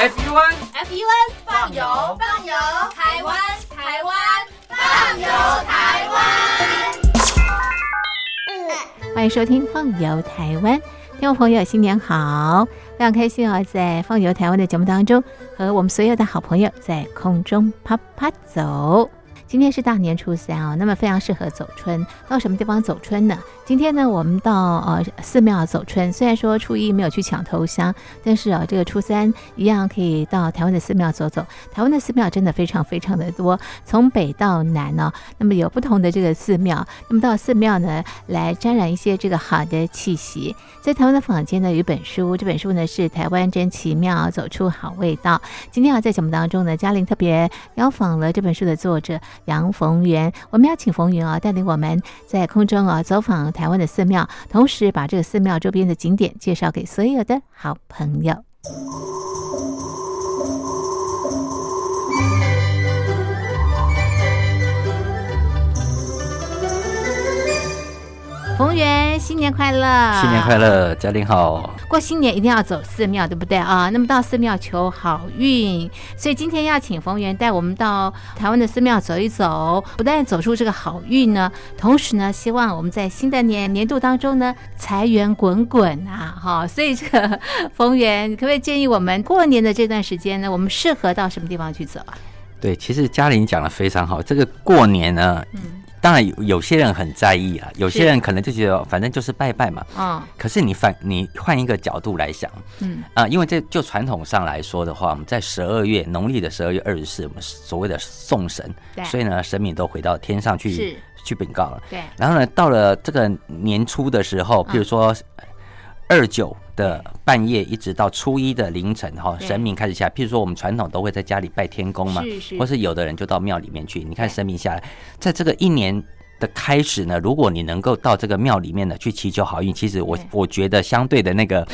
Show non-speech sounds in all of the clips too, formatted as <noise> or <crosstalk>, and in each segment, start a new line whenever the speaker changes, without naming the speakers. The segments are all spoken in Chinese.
F U N
F U N 放油放油，台湾台湾放油台湾。
欢迎收听《放游台湾》，听众朋友新年好，非常开心哦，在《放游台湾》的节目当中，和我们所有的好朋友在空中啪啪走。今天是大年初三哦，那么非常适合走春。到什么地方走春呢？今天呢，我们到呃寺庙走春。虽然说初一没有去抢头香，但是啊，这个初三一样可以到台湾的寺庙走走。台湾的寺庙真的非常非常的多，从北到南呢，那么有不同的这个寺庙。那么到寺庙呢，来沾染一些这个好的气息。在台湾的坊间呢，有一本书，这本书呢是《台湾真奇妙，走出好味道》。今天啊，在节目当中呢，嘉玲特别邀访了这本书的作者。杨逢源，我们要请逢源啊，带领我们在空中啊走访台湾的寺庙，同时把这个寺庙周边的景点介绍给所有的好朋友。逢源，新年快乐！
新年快乐，嘉玲好。
过新年一定要走寺庙，对不对啊？那么到寺庙求好运，所以今天要请冯源带我们到台湾的寺庙走一走，不但走出这个好运呢，同时呢，希望我们在新的年年度当中呢，财源滚滚啊！哈，所以这个冯源，可不可以建议我们过年的这段时间呢，我们适合到什么地方去走啊？
对，其实嘉玲讲的非常好，这个过年呢，嗯。当然有有些人很在意啊，有些人可能就觉得反正就是拜拜嘛。嗯。可是你反你换一个角度来想，嗯啊，因为这就传统上来说的话，我们在十二月农历的十二月二十四，我们所谓的送神，所以呢，神明都回到天上去去禀告了。
对。
然后呢，到了这个年初的时候，比如说二九。的半夜一直到初一的凌晨哈，神明开始下。譬如说，我们传统都会在家里拜天公嘛，或是有的人就到庙里面去。你看神明下来，在这个一年的开始呢，如果你能够到这个庙里面呢去祈求好运，其实我我觉得相对的那个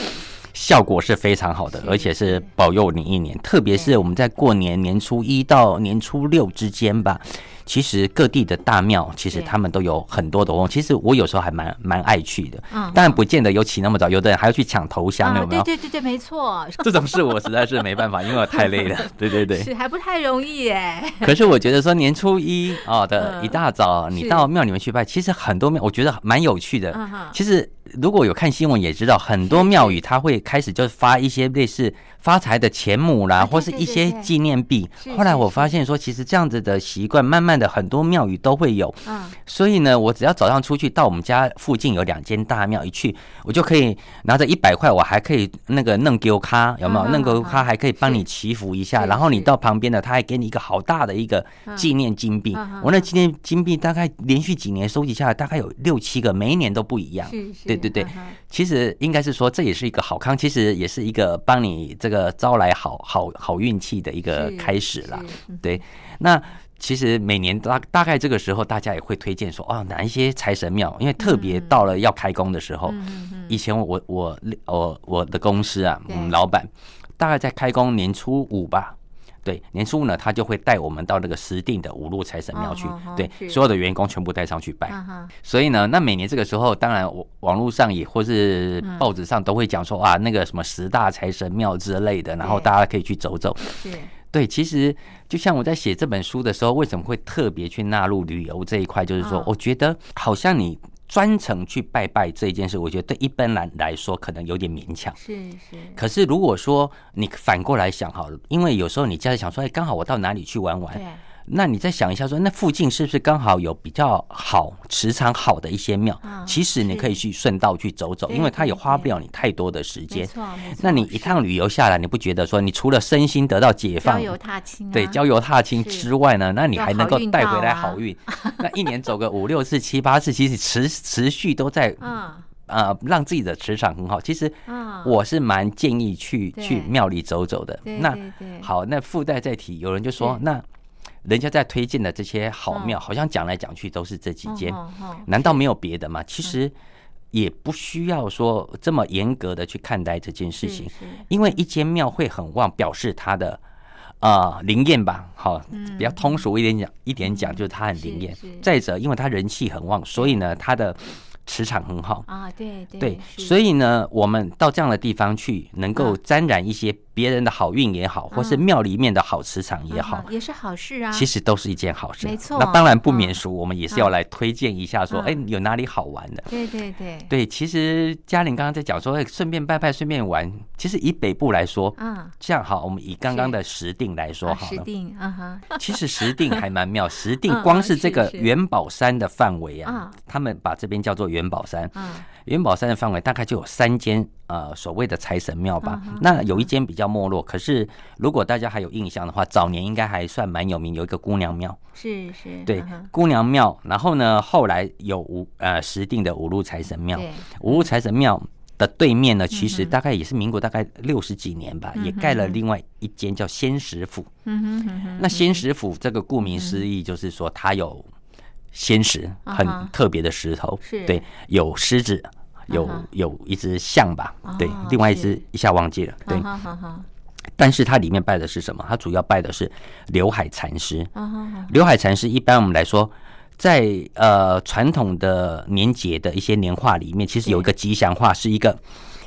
效果是非常好的，而且是保佑你一年。特别是我们在过年年初一到年初六之间吧。其实各地的大庙，其实他们都有很多的活动。其实我有时候还蛮蛮爱去的，嗯，当然不见得有起那么早，有的人还要去抢头香，有没有？
对对对对，没错。<laughs>
这种事我实在是没办法，因为我太累了。对对对，<laughs>
是还不太容易哎。<laughs>
可是我觉得说年初一啊的一大早，你到庙里面去拜，其实很多庙我觉得蛮有趣的。其实如果有看新闻也知道，很多庙宇它会开始就发一些类似。发财的钱母啦，或是一些纪念币。后来我发现说，其实这样子的习惯，慢慢的很多庙宇都会有。嗯，所以呢，我只要早上出去到我们家附近有两间大庙，一去我就可以拿着一百块，我还可以那个弄丢卡，有没有？弄丢卡还可以帮你祈福一下。然后你到旁边的，他还给你一个好大的一个纪念金币。我那纪念金币大概连续几年收集下来，大概有六七个，每一年都不一样。对对对，其实应该是说这也是一个好康，其实也是一个帮你这个。个招来好好好运气的一个开始了，对。那其实每年大大概这个时候，大家也会推荐说，哦，哪一些财神庙？因为特别到了要开工的时候，以前我我我我的公司啊，嗯，老板大概在开工年初五吧。对，年初五呢，他就会带我们到那个石定的五路财神庙去，对，所有的员工全部带上去拜。所以呢，那每年这个时候，当然网网络上也或是报纸上都会讲说啊，那个什么十大财神庙之类的，然后大家可以去走走。对，其实就像我在写这本书的时候，为什么会特别去纳入旅游这一块？就是说，我觉得好像你。专程去拜拜这一件事，我觉得对一般人来说可能有点勉强。
是是。
可是如果说你反过来想好了，因为有时候你家里想说，哎，刚好我到哪里去玩玩。那你再想一下，说那附近是不是刚好有比较好磁场好的一些庙？其实你可以去顺道去走走，因为它也花不了你太多的时间。那你一趟旅游下来，你不觉得说你除了身心得到解放，
郊游踏青，
对，郊游踏青之外呢，那你还能够带回来好运。<laughs> 那一年走个五六次、七八次，其实持持续都在，呃，让自己的磁场很好。其实，我是蛮建议去去庙里走走的。那好，那附带再提，有人就说那。人家在推荐的这些好庙，好像讲来讲去都是这几间，难道没有别的吗？其实也不需要说这么严格的去看待这件事情，因为一间庙会很旺，表示它的啊灵验吧。好，比较通俗一点讲，一点讲就是它很灵验。再者，因为它人气很旺，所以呢，它的磁场很好
啊，对
对，对所以呢，我们到这样的地方去，能够沾染一些别人的好运也好，或是庙里面的好磁场也好，
也是好事啊。
其实都是一件好事，
没错。
那当然不免俗，我们也是要来推荐一下，说，哎，有哪里好玩的？
对对对
对。其实嘉玲刚刚在讲说，哎，顺便拜拜，顺便玩。其实以北部来说，嗯，这样好，我们以刚刚的石定来说好了。石
定，啊哈。
其实石定还蛮妙，石定 <laughs> 光是这个元宝山的范围啊，他们把这边叫做元宝山。嗯，元宝山的范围大概就有三间呃所谓的财神庙吧。那有一间比较没落，可是如果大家还有印象的话，早年应该还算蛮有名，有一个姑娘庙。
是是。
对，姑娘庙。然后呢，后来有五呃石定的五路财神庙。五路财神庙的对面呢，其实大概也是民国大概六十几年吧，也盖了另外一间叫仙石府。嗯哼。那仙石府这个顾名思义，就是说它有。仙石很特别的石头，对，有狮子，有有一只象吧，对，另外一只一下忘记了，对。但是它里面拜的是什么？它主要拜的是刘海禅师。刘海禅师一般我们来说，在呃传统的年节的一些年画里面，其实有一个吉祥画，是一个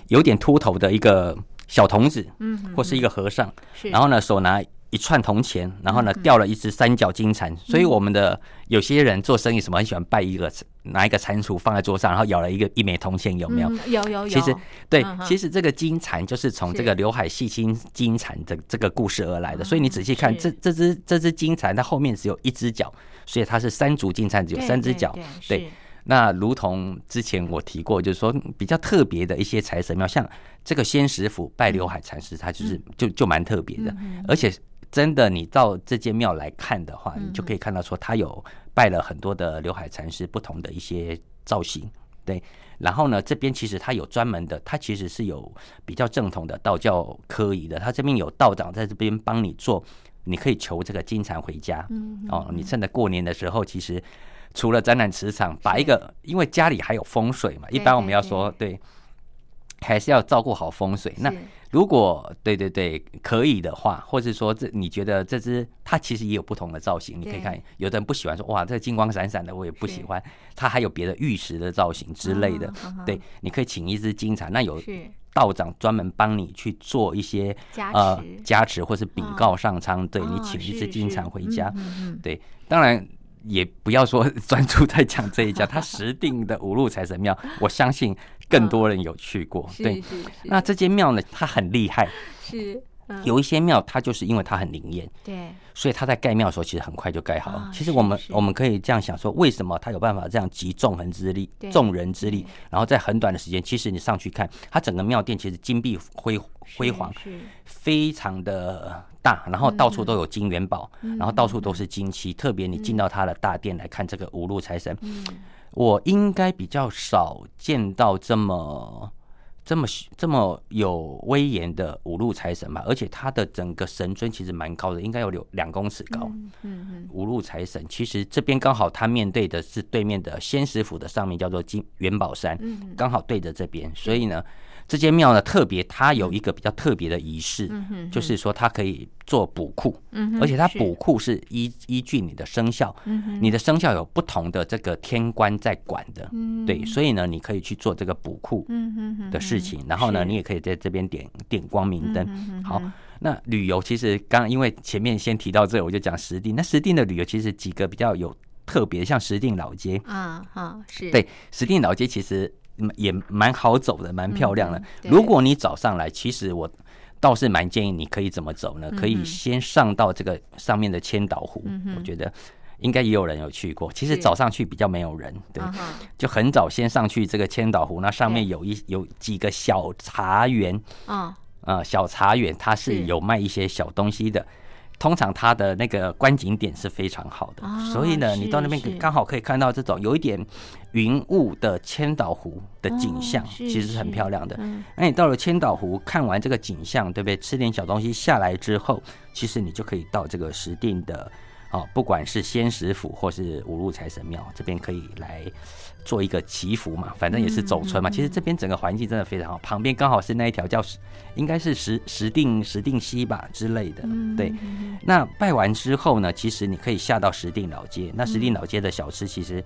有点秃头的一个小童子，嗯，或是一个和尚，然后呢手拿。一串铜钱，然后呢，掉了一只三角金蟾，所以我们的有些人做生意什么很喜欢拜一个拿一个蟾蜍放在桌上，然后咬了一个一枚铜钱，有没有？
有有有。
其实对，其实这个金蟾就是从这个刘海戏心金蟾的这个故事而来的。所以你仔细看，这这只这只金蟾，它后面只有一只脚，所以它是三足金蟾，只有三只脚。对。那如同之前我提过，就是说比较特别的一些财神庙，像这个仙石府拜刘海禅师，他就是就就蛮特别的，而且。真的，你到这间庙来看的话，你就可以看到说，他有拜了很多的刘海禅师，不同的一些造型，对。然后呢，这边其实他有专门的，他其实是有比较正统的道教科仪的，他这边有道长在这边帮你做，你可以求这个金蝉回家。嗯。哦，你趁着过年的时候，其实除了展览磁场，把一个，因为家里还有风水嘛，一般我们要说对，还是要照顾好风水。那如果对对对可以的话，或者说这你觉得这只它其实也有不同的造型，你可以看，有的人不喜欢说哇这金光闪闪的，我也不喜欢，它还有别的玉石的造型之类的，对，你可以请一只金蝉，那有道长专门帮你去做一些
呃
加持。或是禀告上苍，对你请一只金蝉回家，对，当然。也不要说专注在讲这一家，他实定的五路财神庙，我相信更多人有去过。对，那这间庙呢，它很厉害。
是，
有一些庙，它就是因为它很灵验，
对，
所以他在盖庙的时候，其实很快就盖好了。其实我们我们可以这样想说，为什么他有办法这样集众人之力、众人之力，然后在很短的时间，其实你上去看，它整个庙殿其实金碧辉辉煌，非常的。大，然后到处都有金元宝，然后到处都是金漆。特别你进到他的大殿来看这个五路财神，我应该比较少见到这么这么这么有威严的五路财神吧。而且他的整个神尊其实蛮高的，应该有两两公尺高。嗯嗯，五路财神其实这边刚好他面对的是对面的仙石府的上面叫做金元宝山，刚好对着这边，所以呢。这间庙呢，特别它有一个比较特别的仪式，就是说它可以做补库，而且它补库是依依据你的生肖，你的生肖有不同的这个天官在管的，对，所以呢，你可以去做这个补库的事情，然后呢，你也可以在这边点点光明灯。好，那旅游其实刚因为前面先提到这，我就讲实地。那实地的旅游其实几个比较有特别，像石定老街
啊，好是
对石定老街其实。也蛮好走的，蛮漂亮的。如果你早上来，其实我倒是蛮建议你可以怎么走呢？可以先上到这个上面的千岛湖，我觉得应该也有人有去过。其实早上去比较没有人，对，就很早先上去这个千岛湖，那上面有一有几个小茶园，啊啊，小茶园它是。有卖一些小东西的。通常它的那个观景点是非常好的，所以呢，你到那边刚好可以看到这种有一点云雾的千岛湖的景象，其实是很漂亮的。那你到了千岛湖看完这个景象，对不对？吃点小东西下来之后，其实你就可以到这个石定的，哦，不管是仙石府或是五路财神庙这边可以来。做一个祈福嘛，反正也是走村嘛。其实这边整个环境真的非常好，旁边刚好是那一条叫应该是石石定石定溪吧之类的。对，那拜完之后呢，其实你可以下到石定老街。那石定老街的小吃，其实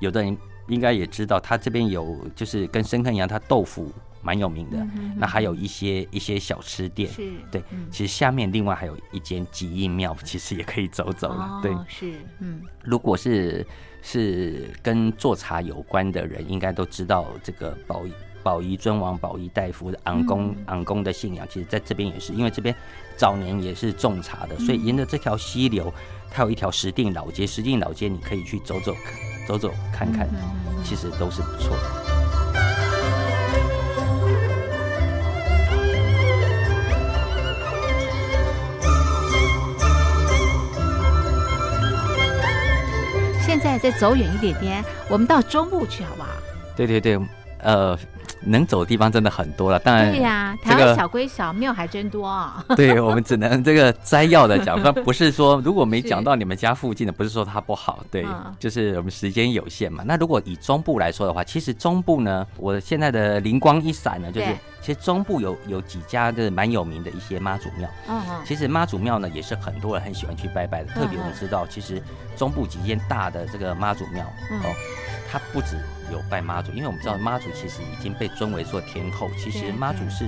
有的人应该也知道，它这边有就是跟深坑一样，它豆腐蛮有名的。那还有一些一些小吃店，
是，
对。其实下面另外还有一间吉印庙，<laughs> 其实也可以走走了。对，
是，嗯。
如果是是跟做茶有关的人，应该都知道这个宝宝仪尊王、宝仪大夫的昂公昂公的信仰。其实在这边也是，因为这边早年也是种茶的，所以沿着这条溪流，它有一条石定老街。石定老街你可以去走走。走走看看，其实都是不错的。
现在再走远一点点，我们到中部去好不好？
对对对，呃。能走的地方真的很多了，当然
对呀，台湾小归小，庙还真多啊。<laughs>
对我们只能这个摘要的讲，那 <laughs> 不是说如果没讲到你们家附近的，不是说它不好，对，就是我们时间有限嘛。那如果以中部来说的话，其实中部呢，我现在的灵光一闪呢，就是其实中部有有几家就是蛮有名的一些妈祖庙。嗯嗯。其实妈祖庙呢，也是很多人很喜欢去拜拜的，特别我们知道，其实中部几间大的这个妈祖庙哦，它不止。有拜妈祖，因为我们知道妈祖其实已经被尊为做天后，其实妈祖是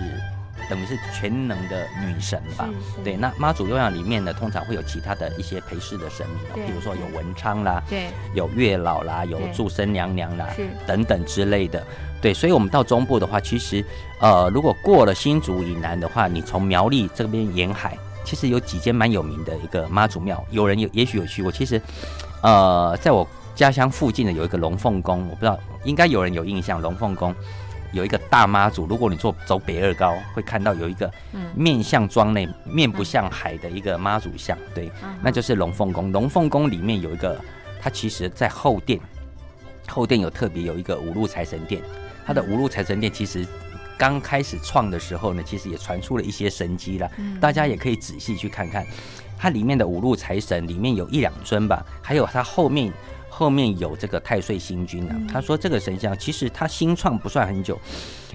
等于是全能的女神吧？对，那妈祖庙里面呢，通常会有其他的一些陪侍的神明，比如说有文昌啦，
对，
有月老啦，有祝生娘娘啦，等等之类的。对，所以我们到中部的话，其实呃，如果过了新竹以南的话，你从苗栗这边沿海，其实有几间蛮有名的一个妈祖庙，有人有也许有去过。其实呃，在我家乡附近的有一个龙凤宫，我不知道。应该有人有印象，龙凤宫有一个大妈祖。如果你坐走北二高，会看到有一个面向庄内、面不向海的一个妈祖像，对，那就是龙凤宫。龙凤宫里面有一个，它其实在后殿，后殿有特别有一个五路财神殿。它的五路财神殿其实刚开始创的时候呢，其实也传出了一些神机了。大家也可以仔细去看看，它里面的五路财神里面有一两尊吧，还有它后面。后面有这个太岁星君啊，他说这个神像其实他新创不算很久，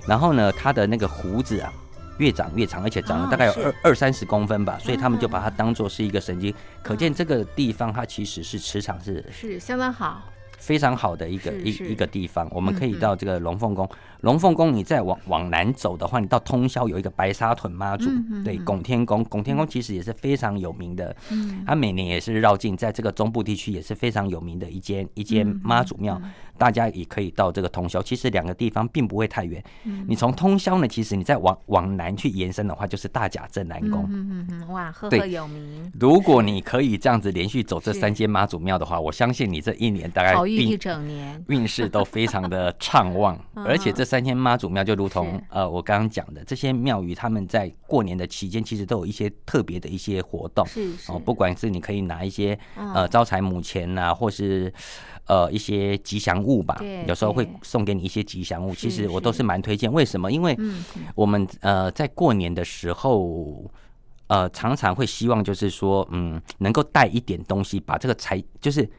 然后呢，他的那个胡子啊越长越长，而且长了大概有二二三十公分吧，所以他们就把它当做是一个神经，可见这个地方它其实是磁场是
是相当好。
非常好的一个一一个地方，我们可以到这个龙凤宫。龙凤宫，你再往往南走的话，你到通宵有一个白沙屯妈祖，对，拱天宫。拱天宫其实也是非常有名的，它每年也是绕境，在这个中部地区也是非常有名的一间一间妈祖庙。大家也可以到这个通宵，其实两个地方并不会太远。你从通宵呢，其实你再往往南去延伸的话，就是大甲镇南宫。嗯
嗯嗯，哇，赫赫有名。
如果你可以这样子连续走这三间妈祖庙的话，我相信你这一年大概好运
一整年
运势都非常的畅旺。<laughs> 而且这三间妈祖庙就如同呃我刚刚讲的，这些庙宇他们在过年的期间，其实都有一些特别的一些活动。
是是。
哦，不管是你可以拿一些呃招财母钱呐，或是。呃，一些吉祥物吧，有时候会送给你一些吉祥物。其实我都是蛮推荐。为什么？因为我们呃在过年的时候，呃常常会希望就是说，嗯，能够带一点东西，把这个财就是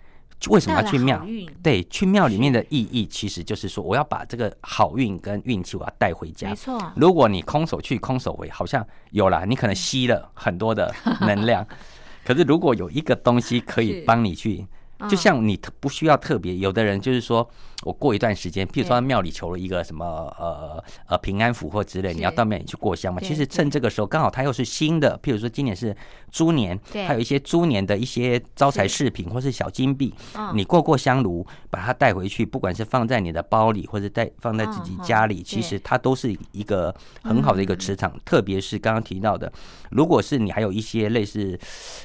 为什么要去庙？对，去庙里面的意义其实就是说，我要把这个好运跟运气我要带回家。
没错。
如果你空手去空手回，好像有了，你可能吸了很多的能量。<laughs> 可是如果有一个东西可以帮你去。就像你特不需要特别，有的人就是说。我过一段时间，譬如说在庙里求了一个什么呃呃平安符或之类，你要到庙里去过香嘛。其实趁这个时候，刚好它又是新的，譬如说今年是猪年，还有一些猪年的一些招财饰品或是小金币，你过过香炉，把它带回去，不管是放在你的包里或者带放在自己家里，其实它都是一个很好的一个磁场。特别是刚刚提到的，如果是你还有一些类似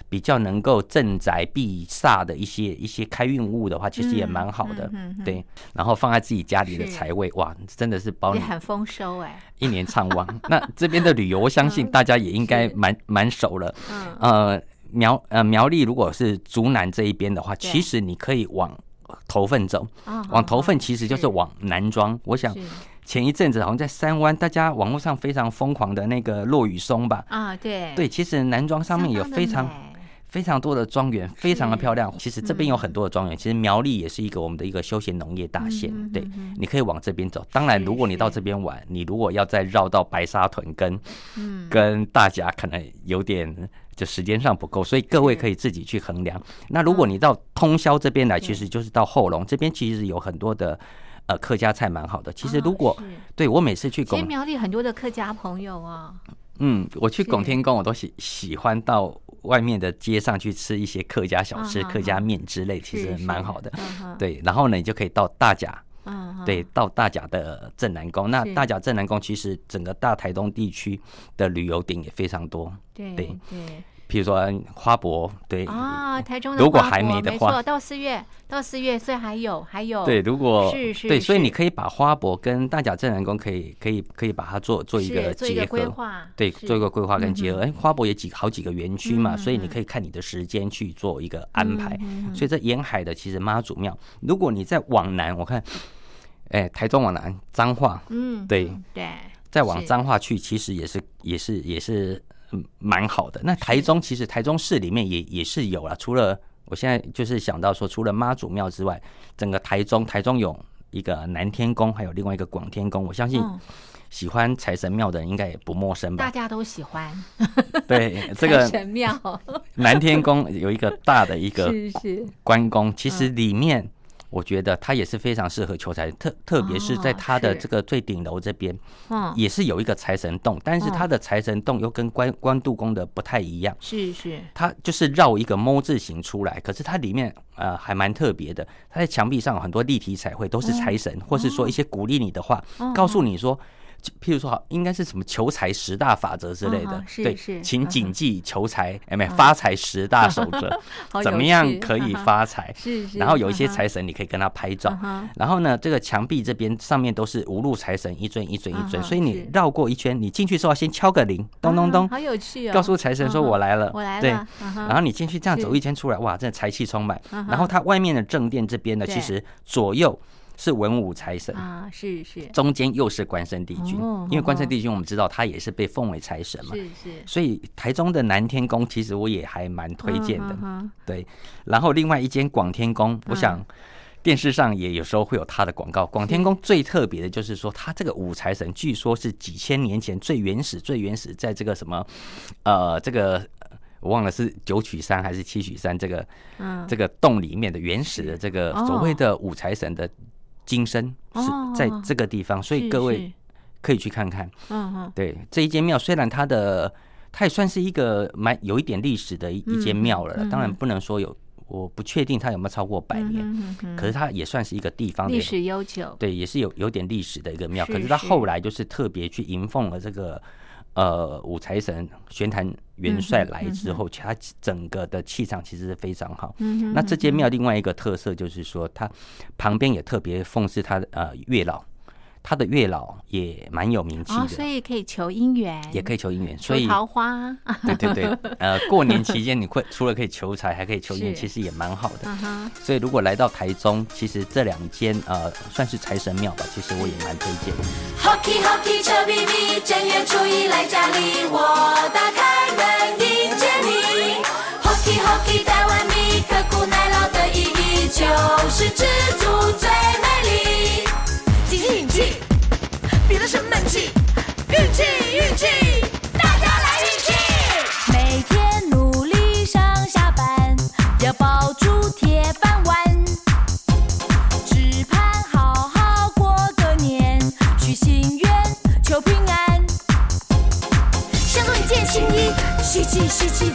比较能够镇宅避煞的一些一些开运物的话，其实也蛮好的，对。然后放在自己家里的财位，哇，真的是包你
很丰收哎，
一年畅旺。<laughs> 那这边的旅游，我相信大家也应该蛮蛮熟了。嗯，呃，苗呃苗栗如果是竹南这一边的话，其实你可以往头份走，往头份其实就是往南庄。我想前一阵子好像在三湾，大家网络上非常疯狂的那个落雨松吧？
啊，对，
对，其实南庄上面有非常。非常多的庄园，非常的漂亮。其实这边有很多的庄园，其实苗栗也是一个我们的一个休闲农业大县。对，你可以往这边走。当然，如果你到这边玩，你如果要再绕到白沙屯跟跟大甲，可能有点就时间上不够，所以各位可以自己去衡量。那如果你到通宵这边来，其实就是到后龙这边，其实有很多的呃客家菜蛮好的。其实如果对我每次去
广苗栗很多的客家朋友啊，
嗯，我去拱天宫，我都喜喜欢到外面的街上去吃一些客家小吃、客家面之类，其实蛮好的。对，然后呢，你就可以到大甲。嗯，对，到大甲的镇南宫，那大甲镇南宫其实整个大台东地区的旅游点也非常多。
对对，
譬如说花博，对
啊，台中
如果还没的话，
到四月到四月，所以还有还有。
对，如果
是是，
对，所以你可以把花博跟大甲镇南宫可以可以可以把它做做一个结合，对，做一个规划跟结合。哎，花博也几好几个园区嘛，所以你可以看你的时间去做一个安排。所以这沿海的其实妈祖庙，如果你再往南，我看。哎，台中往南彰化，嗯，对
对，
再往彰化去，其实也是也是也是蛮好的。那台中其实台中市里面也也是有了，除了我现在就是想到说，除了妈祖庙之外，整个台中台中有一个南天宫，还有另外一个广天宫。我相信喜欢财神庙的人应该也不陌生吧？
大家都喜欢。
对 <laughs> 这个
神庙，
南天宫有一个大的一个 <laughs>
是是
关公，其实里面。我觉得它也是非常适合求财，特特别是在它的这个最顶楼这边，嗯，也是有一个财神洞，但是它的财神洞又跟关关渡宫的不太一样，
是是，
它就是绕一个猫字形出来，可是它里面呃还蛮特别的，它在墙壁上有很多立体彩绘，都是财神，或是说一些鼓励你的话，告诉你说。譬如说，好，应该是什么求财十大法则之类的，
对，
请谨记求财，哎，没发财十大守则，<laughs> 怎么样可以发财？<laughs>
是是。
然后有一些财神，你可以跟他拍照。然后呢，这个墙壁这边上面都是五路财神，一尊一尊一尊，所以你绕过一圈，你进去之后先敲个铃，咚咚咚，
好有趣哦！
告诉财神说我来了，
我来了。
对，然后你进去这样走一圈出来，哇，真的财气充满。然后它外面的正殿这边呢，其实左右。是文武财神
啊，是是，
中间又是关圣帝君，因为关圣帝君我们知道他也是被奉为财神嘛，
是是，
所以台中的南天宫其实我也还蛮推荐的，对。然后另外一间广天宫，我想电视上也有时候会有他的广告。广天宫最特别的就是说，他这个五财神据说是几千年前最原始、最原始，在这个什么呃这个我忘了是九曲山还是七曲山这个嗯。这个洞里面的原始的这个所谓的五财神的。金身是在这个地方，所以各位可以去看看。嗯嗯，对，这一间庙虽然它的它也算是一个蛮有一点历史的一一间庙了，当然不能说有，我不确定它有没有超过百年。可是它也算是一个地方
历史悠久，
对，也是有有点历史的一个庙。可是它后来就是特别去迎奉了这个。呃，五财神玄坛元帅来之后，其他整个的气场其实是非常好。那这间庙另外一个特色就是说，它旁边也特别奉祀他的呃月老。他的月老也蛮有名气的，
所以可以求姻缘，
也可以求姻缘，所以
桃花。
对对对，呃，过年期间你会除了可以求财，还可以求姻缘，其实也蛮好的。所以如果来到台中，其实这两间呃算是财神庙吧，其实我也蛮推荐。Hockey Hockey 车正月初一来家里，我打开门迎接你。Hockey Hockey 台湾米，刻苦耐劳的意义就是知足吸气吸气，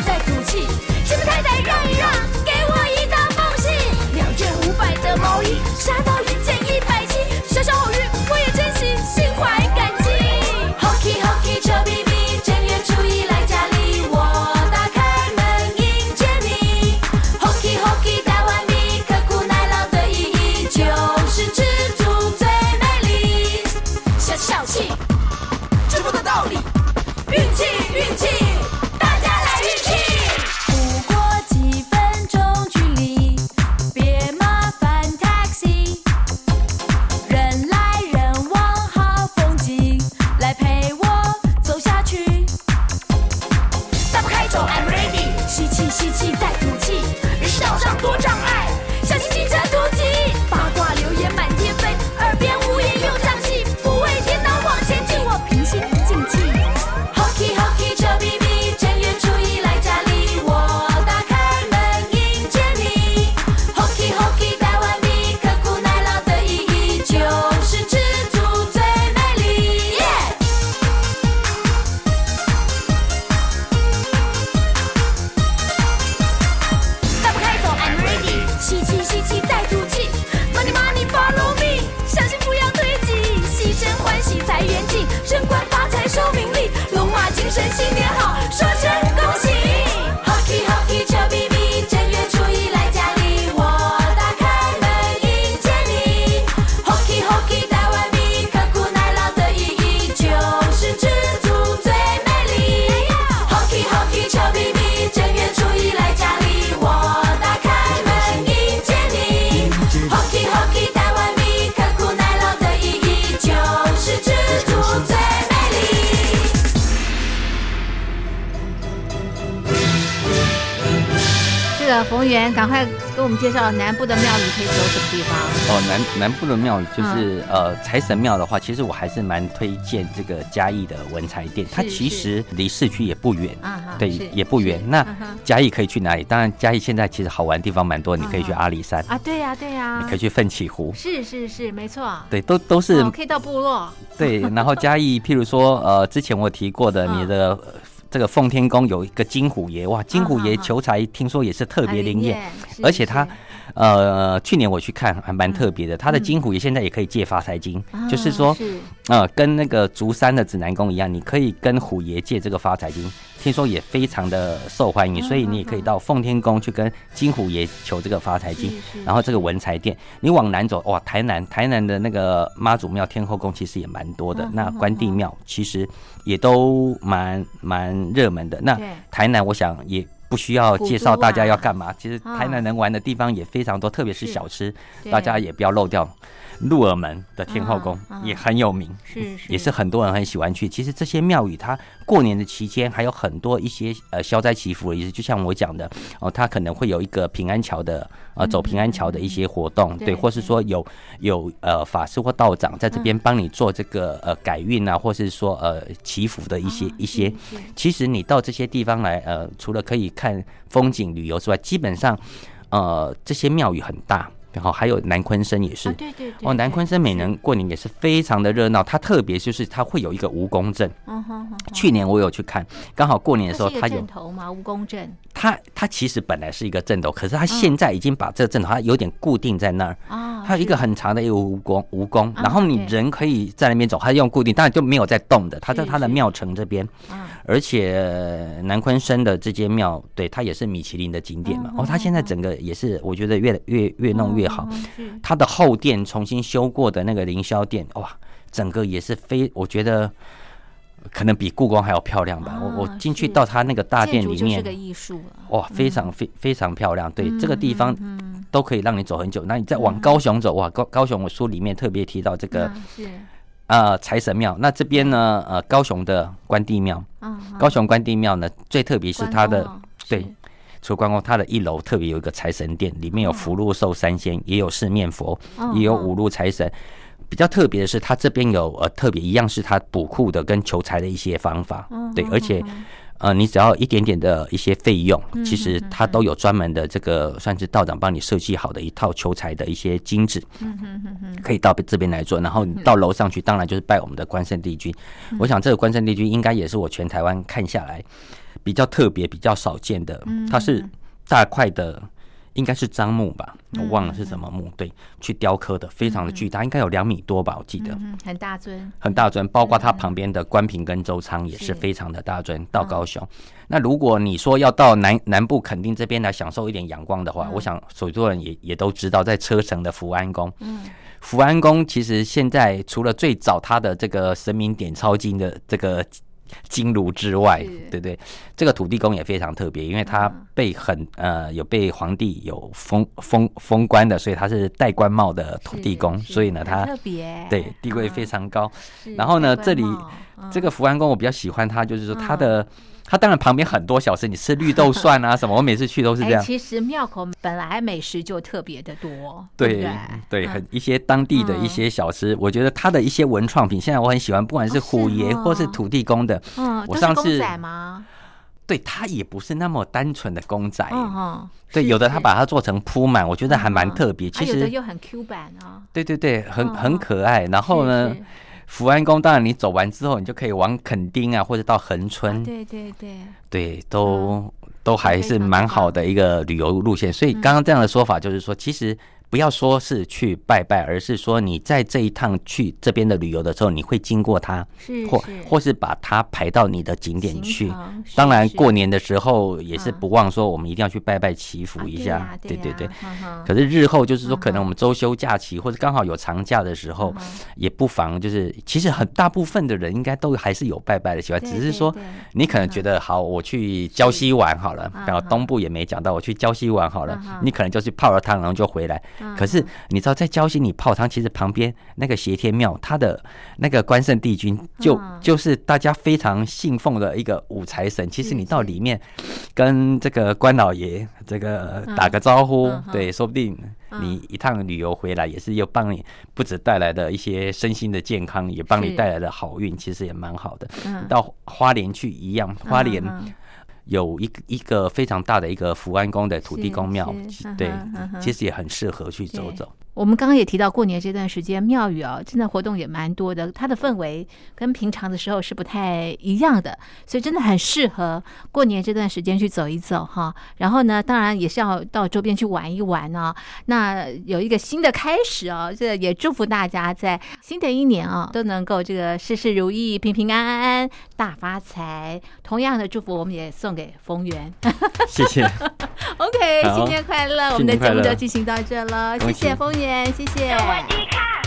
这个服务员赶快给我们介绍南部的庙宇可以走什么地方？
哦，南南部的庙宇就是、呃财神庙的话，其实我还是蛮推荐这个嘉义的文财殿，它其实离市区也不远。
啊，
对，也不远。那嘉义可以去哪里？当然，嘉义现在其实好玩的地方蛮多，你可以去
嗯
阿里山，
啊，对呀对呀，
你可以去奋起湖，
是是是，没错，
对，都都是
哦可以到部落，
对。然后嘉义，譬如说，呃，之前我提过的，
嗯
你的呃这个奉天宫有一个金虎爷，哇，金虎爷求财听说也是特别灵验。，而且它
是
呃，去年我去看还蛮特别的，它的
嗯
金虎爷现在也可以借发财金，
啊
就是说，
是
呃，跟那个竹山的指南宫一样，你可以跟虎爷借这个发财金，听说也非常的受欢迎，
嗯
所以你也可以到奉天宫去跟金虎爷求这个发财金。然后这个文财殿，你往南走，哇，台南台南的那个妈祖庙、天后宫其实也蛮多的，
嗯
那关帝庙其实也都蛮蛮热门的。那台南，我想也。不需要介绍大家要干嘛，其实
啊
台南能玩的地方也非常多，特别是
是
小吃，大家也不要漏掉。鹿耳门的天后宫也很有名，
是是
也是很多人很喜欢去。其实这些庙宇，它过年的期间还有很多一些呃消灾祈福的意思，就像我讲的哦，它可能会有一个平安桥的呃走平安桥的一些活动，
对，
或是说有有呃法师或道长在这边帮你做这个呃改运啊，或是说呃祈福的一些一些。其实你到这些地方来，呃，除了可以看风景旅游之外，基本上呃这些庙宇很大。然后还有南昆生也是，
啊对对对
哦，南
对
昆生每年过年也是非常的热闹，它特别就是它会有一个蜈蚣阵。
嗯哼哼，
去年我有去看，刚好过年的时候
它是一个
它有
阵头嘛，蜈蚣阵
它它其实本来是一个阵头，可是它现在已经把这个阵头它有点固定在那儿，
啊，
它有一个很长的一个蜈蚣蜈蚣，
啊
然后你人可以在那边走，它用固定，当然就没有在动的，它在
是是
它的庙城这边，
啊
而且呃南昆生的这间庙，对它也是米其林的景点嘛，
嗯
哦，它现在整个也是我觉得越越越弄越好，
嗯嗯嗯是。
它的后殿重新修过的那个凌霄殿，哇，整个也是非，我觉得可能比故宫还要漂亮吧。我我
啊
进去到它那个大殿里面，
艺术了，
哇，非常非非常漂亮。对，这个地
嗯
方
嗯
都可以让你走很久。那你再往高雄走，哇，高高雄我书里面特别提到这个
嗯是
呃财神庙。那这边呢，呃，高雄的关帝庙，
嗯
高雄关帝庙呢，最特别是它的。对
是
除关公，它的一楼特别有一个财神殿，里面有福禄寿三仙，也有四面佛，也有五路财神。比较特别的是，它这边有呃特别一样是它补库的跟求财的一些方法，对，而且呃你只要一点点的一些费用，其实它都有专门的这个算是道长帮你设计好的一套求财的一些金纸，可以到这边来做。然后你到楼上去，当然就是拜我们的关圣帝君。我想这个关圣帝君应该也是我全台湾看下来比较特别、比较少见的，它是大块的。应该是樟木吧，我忘了是什么木，对，去雕刻的，非常的巨大，应该有两米多吧，我记得。
嗯很大尊，
很大尊，包括它旁边的关平跟周仓也
是
是非常的大尊。到高雄，那如果你说要到南南部垦丁这边来享受一点阳光的话，我想许多人也也都知道，在车城的福安宫，嗯福安宫其实现在除了最早它的这个神明点钞经的这个。金炉之外，对不对？这个土地公也非常特别，因为它
嗯。
被很呃有被皇帝有封封封官的，所以他是戴官帽的土地公，所以呢，他
特别，
对地位非
嗯
常高。
是
然后呢，这里这个福安宫我比较喜欢它，就是说它的，它当然旁边很多小吃，你吃绿豆蒜啊什么，我每次去都是这
哎，
样。
其实庙口本来美食就特别的多，
对
不对
很一些当地的一些小吃，我觉得它的一些文创品，现在我很喜欢，不管是虎爷
哦
或是土地公的，
嗯，
我上次
仔吗？
对它也不是那么单纯的公仔，对，有的它把它做成铺满，我觉得还蛮
嗯
特别。
啊
其实，
有的又很 Q 版啊，
对对对，很
嗯
很
嗯
可爱。然后呢
是，是
福安宫当然你走完之后，你就可以往垦丁啊，或者到恒
啊，对对对，
对，都、都还是蛮好的一个旅游路线。所以
嗯。
刚刚这样的说法，就是说，其实不要说是去拜拜，而是说你在这一趟去这边的旅游的时候，你会经过它，
是或
或是把它排到你的景点去。当然，过年的时候也是
嗯
不忘说，我们一定要去拜拜祈福
啊
一下
对呀。
对对可是日后就是说，可能我们周休假期或者刚好有长假的时候也不妨就是，其实很大部分的人应该都还是有拜拜的习惯，只是说你可能觉得好，我去礁溪玩好了，
嗯
然后东部也没讲到，我去礁溪玩好了你可能就去泡了汤，然后就回来。
嗯。
可是你知道，在礁溪你泡汤，其实旁边那个协天庙，它的那个关圣帝君就
嗯。
就是大家非常信奉的一个五财神。其实你到里面跟这个关老爷这个打个招呼
嗯，
对，说不定你一趟旅游回来，也是又帮你不止带来的一些身心的健康，也帮你带来的好运，其实也蛮好的。
嗯。
到花莲去一样，花莲有一个一个非常大的一个福安宫的土地公庙，对其实也很适合去走走。
我们刚刚也提到过年这段时间庙宇哦，真的活动也蛮多的，它的氛围跟平常的时候是不太一样的，所以真的很适合过年这段时间去走一走哈。然后呢，当然也是要到周边去玩一玩哦。那有一个新的开始哦，这也祝福大家在新的一年啊、都能够这个事事如意、平平安安、大发财。同样的祝福，我们也送给丰源。<laughs>
谢谢，<laughs>
OK，新年快乐！我们的节目就进行到这了，谢谢丰年，谢谢。
我一看。